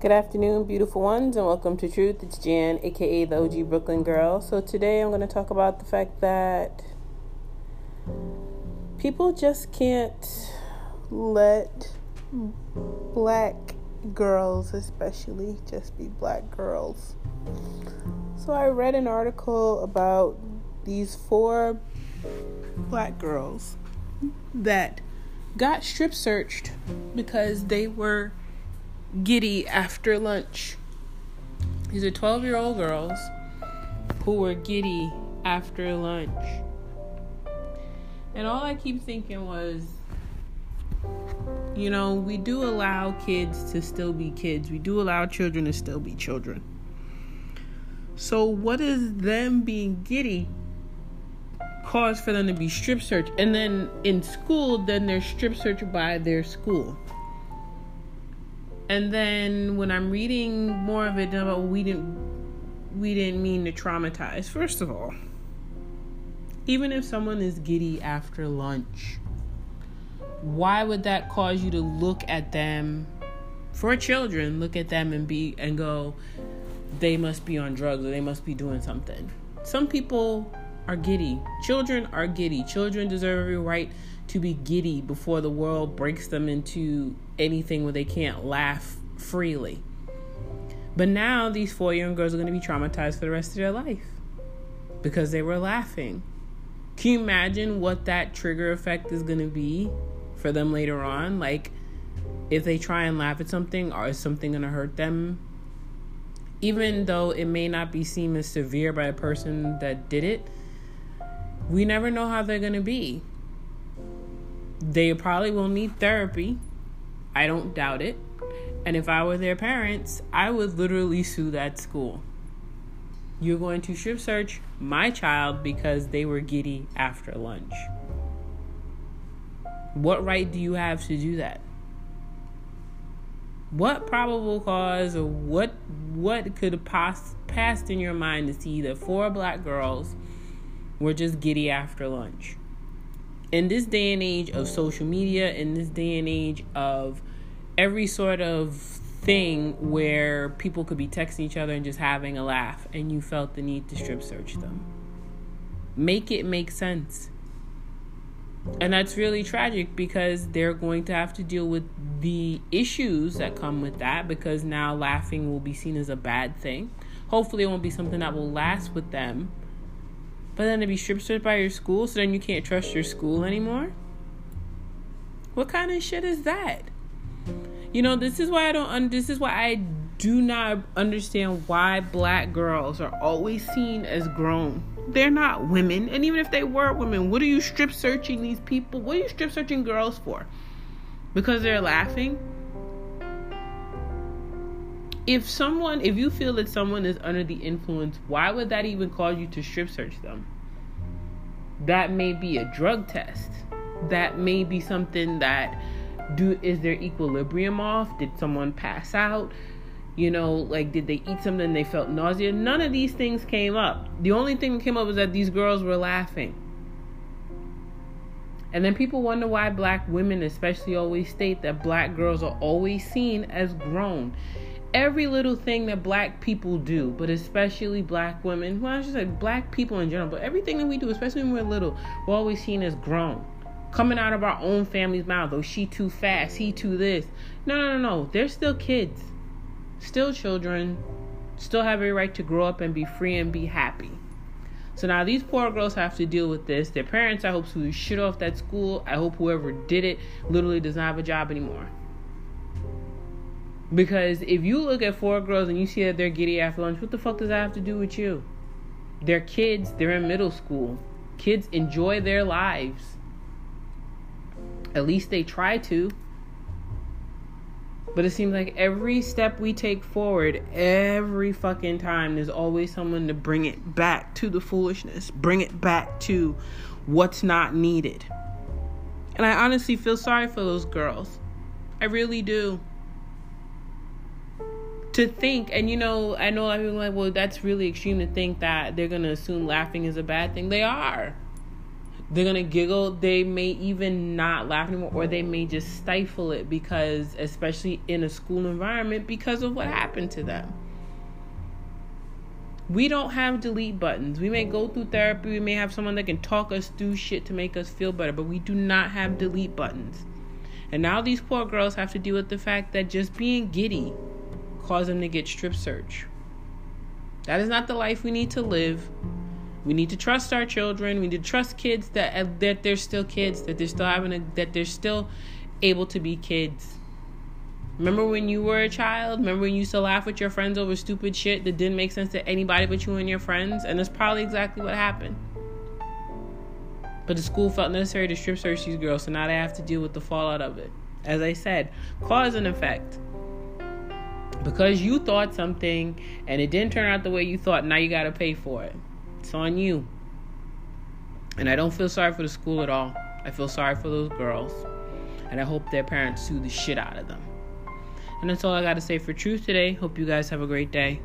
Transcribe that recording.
Good afternoon, beautiful ones, and welcome to Truth. It's Jan, aka the OG Brooklyn Girl. So, today I'm going to talk about the fact that people just can't let black girls, especially, just be black girls. So, I read an article about these four black girls that got strip searched because they were giddy after lunch. These are 12 year old girls who were giddy after lunch. And all I keep thinking was, you know, we do allow kids to still be kids, we do allow children to still be children. So, what is them being giddy cause for them to be strip searched? And then in school, then they're strip searched by their school. And then when I'm reading more of it about we didn't we didn't mean to traumatize. First of all, even if someone is giddy after lunch, why would that cause you to look at them for children, look at them and be and go, they must be on drugs or they must be doing something. Some people are giddy. Children are giddy. Children deserve every right to be giddy before the world breaks them into anything where they can't laugh freely. But now these four young girls are going to be traumatized for the rest of their life because they were laughing. Can you imagine what that trigger effect is going to be for them later on? Like, if they try and laugh at something, or is something going to hurt them? Even though it may not be seen as severe by a person that did it, we never know how they're going to be. They probably will need therapy. I don't doubt it. And if I were their parents, I would literally sue that school. You're going to strip search my child because they were giddy after lunch. What right do you have to do that? What probable cause or what what could have pass, passed in your mind to see that four black girls were just giddy after lunch? In this day and age of social media, in this day and age of every sort of thing where people could be texting each other and just having a laugh, and you felt the need to strip search them. Make it make sense. And that's really tragic because they're going to have to deal with the issues that come with that because now laughing will be seen as a bad thing. Hopefully, it won't be something that will last with them but then to be strip searched by your school, so then you can't trust your school anymore? What kind of shit is that? You know, this is why I don't. This is why I do not understand why black girls are always seen as grown. They're not women, and even if they were women, what are you strip searching these people? What are you strip searching girls for? Because they're laughing? If someone if you feel that someone is under the influence why would that even cause you to strip search them? That may be a drug test. That may be something that do is their equilibrium off? Did someone pass out? You know like did they eat something they felt nausea none of these things came up. The only thing that came up was that these girls were laughing. And then people wonder why black women especially always state that black girls are always seen as grown every little thing that black people do, but especially black women, well, I should say black people in general, but everything that we do, especially when we're little, we're always seen as grown. Coming out of our own family's mouth, oh, she too fast, he too this. No, no, no, no. They're still kids, still children, still have a right to grow up and be free and be happy. So now these poor girls have to deal with this. Their parents, I hope, who shit off that school. I hope whoever did it literally does not have a job anymore. Because if you look at four girls and you see that they're giddy after lunch, what the fuck does that have to do with you? They're kids, they're in middle school. Kids enjoy their lives. At least they try to. But it seems like every step we take forward, every fucking time, there's always someone to bring it back to the foolishness, bring it back to what's not needed. And I honestly feel sorry for those girls. I really do to think, and you know, I know of like, well, that's really extreme to think that they're gonna assume laughing is a bad thing. They are. they're gonna giggle. They may even not laugh anymore or they may just stifle it because especially in a school environment because of what happened to them. We don't have delete buttons. We may go through therapy. We may have someone that can talk us through shit to make us feel better but we do not have delete buttons. And now these poor girls have to deal with the fact that just being giddy caused them to get strip search that is not the life we need to live we need to trust our children. We need to trust kids that uh, that they're still kids, that they're still having a, that they're still able to be kids. Remember when you were a child? Remember when you used to laugh with your friends over stupid shit that didn't make sense to anybody but you and your friends? And that's probably exactly what happened. But the school felt necessary to strip search these girls, so now they have to deal with the fallout of it. As I said, cause and effect. Because you thought something and it didn't turn out the way you thought, now you gotta pay for it. It's on you. And I don't feel sorry for the school at all. I feel sorry for those girls. And I hope their parents sue the shit out of them. And that's all I got to say for truth today. Hope you guys have a great day.